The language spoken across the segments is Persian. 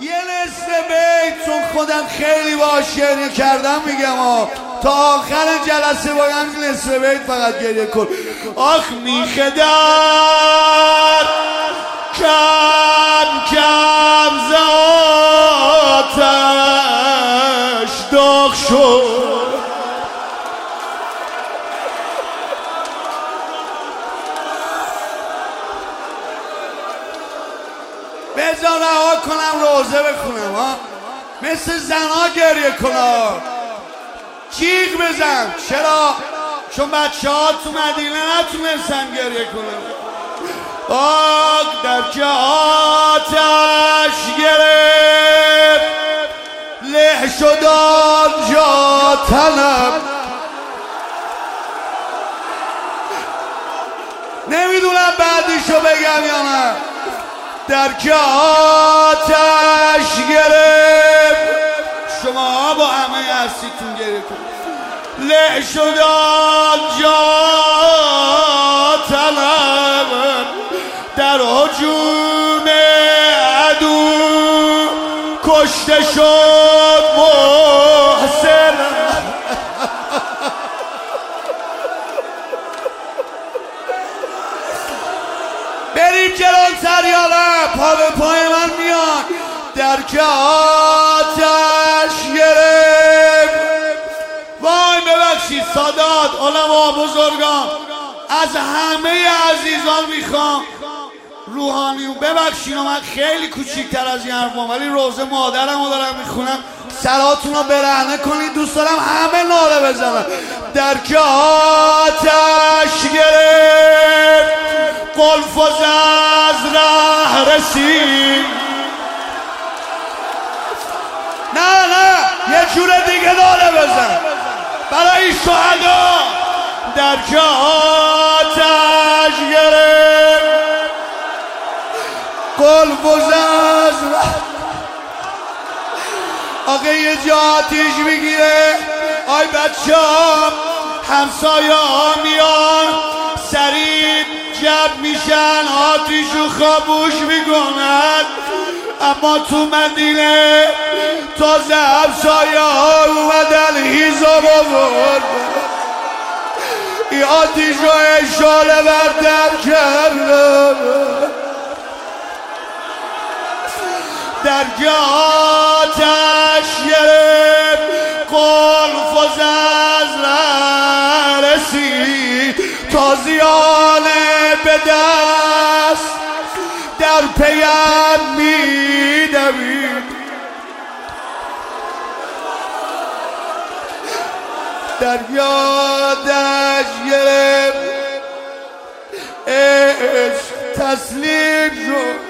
یه نصف بیت چون خودم خیلی با گریه کردم میگم آه. تا آخر جلسه باید نصف بیت فقط گریه کن. آخ میخه در بذار رها کنم روزه بخونم ها. مثل زنا گریه کنم جیغ بزن. چرا؟ چون بچه ها تو مدینه نتونستن گریه کنم آگ در که آتش گرفت. له شد آنجا تنم. نمی‌دونم بعدیشو بگم یا نه. در آتش گرفت. شما با همه هستیتون کنید له شد آنجا طلب. در حجوم عدو کشته شد محسن یالا پا به پای من میان در که آتش گرفت. وای ببخشید سادات علما بزرگان. از همه عزیزان می‌خوام. روحانیون ببخشید من خیلی کوچیکتر از این حرفم ولی روزه مادرم رو دارم می‌خونم. سراتون رو برهنه کنید دوست دارم همه ناله بزنم. در که آتش گرفت. قلف و از ره رسید نه نه یه جور دیگه ناله بزن. برای شهدا در گرفت. قلب و زز آقا یه جا آتیش می‌گیره. آی بچه هم همسایه ها جب میشن و خاموش می‌کنن. اما تو مدینه تازه همسایه ها اومدن هیزا بابرد ای آتیش رو اشاله بردم کردم در آتش در یادش گرفت. عشق تسلیم شد.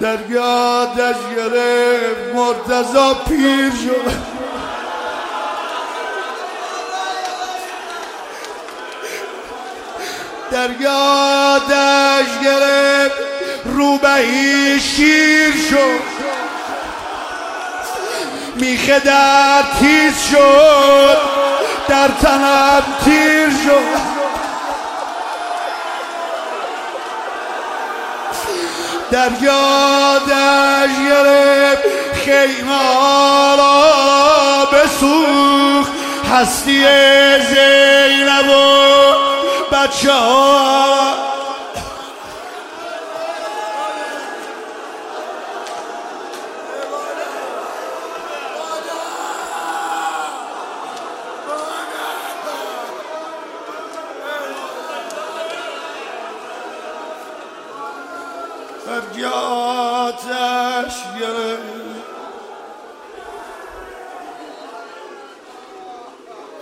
در یادش گرفت. مرتضا پیر شد. در یادش گرفت. روبهی شیر شد. میخه در تیز شد در تنم تیر شد. در یادش گرفت خیمه را بسوخت. هستی زینب و بچه ها آتش گرفت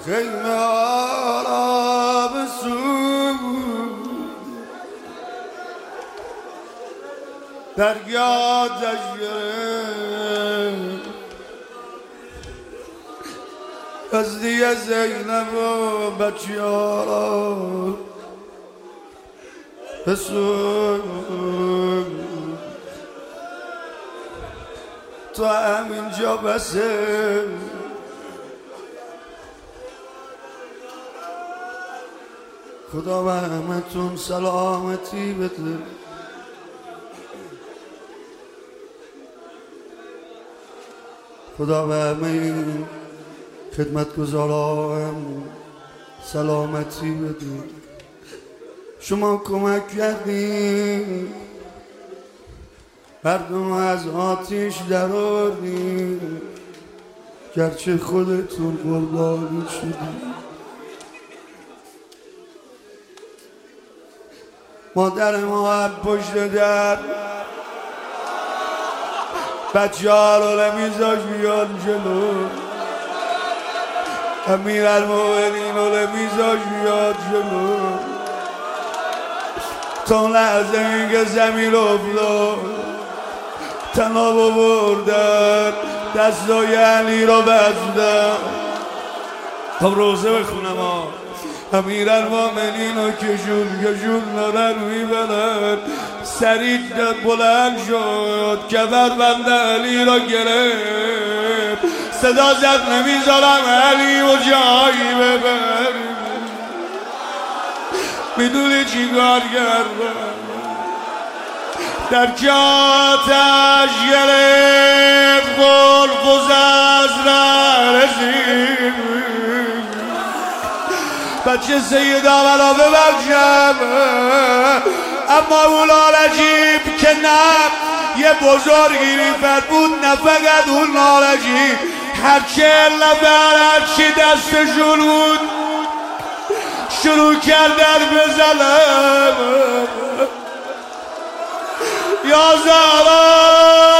خیمه ها را در گرفت از دیگه زینب و بچه تو همینجا بسه. خدا به همتون سلامتی بده. خدا به همه خدمتگزاران سلامتی بده. شما کمک کردین مردم از آتیش در گرچه خودتون قربانی شدید مادر ما پشت در. بچه ها رو نمیزاش بیان جلو. امیر المومنین رو نمیزاش بیاد جلو. تا لحظه این که زمین افتاد. تناب بردن دستای علی رو بزدن. خب روزه بخونم ها امیر المومنین و کشون کشون دارن می‌برن. سریع بلند شد کفر بند علی را گرفت. صدا زد نمی‌ذارم علی و جایی ببر می‌دونی چی کار کردم؟ در کاتش گرفت گل از رسید بچه سید آورا ببخشم اما اون عجیب که نه یه بزرگی ریفت بود نه فقط اون نالجی هر چه نفر هرچی دستشون بود شروع کردن بزنم. یا زهرا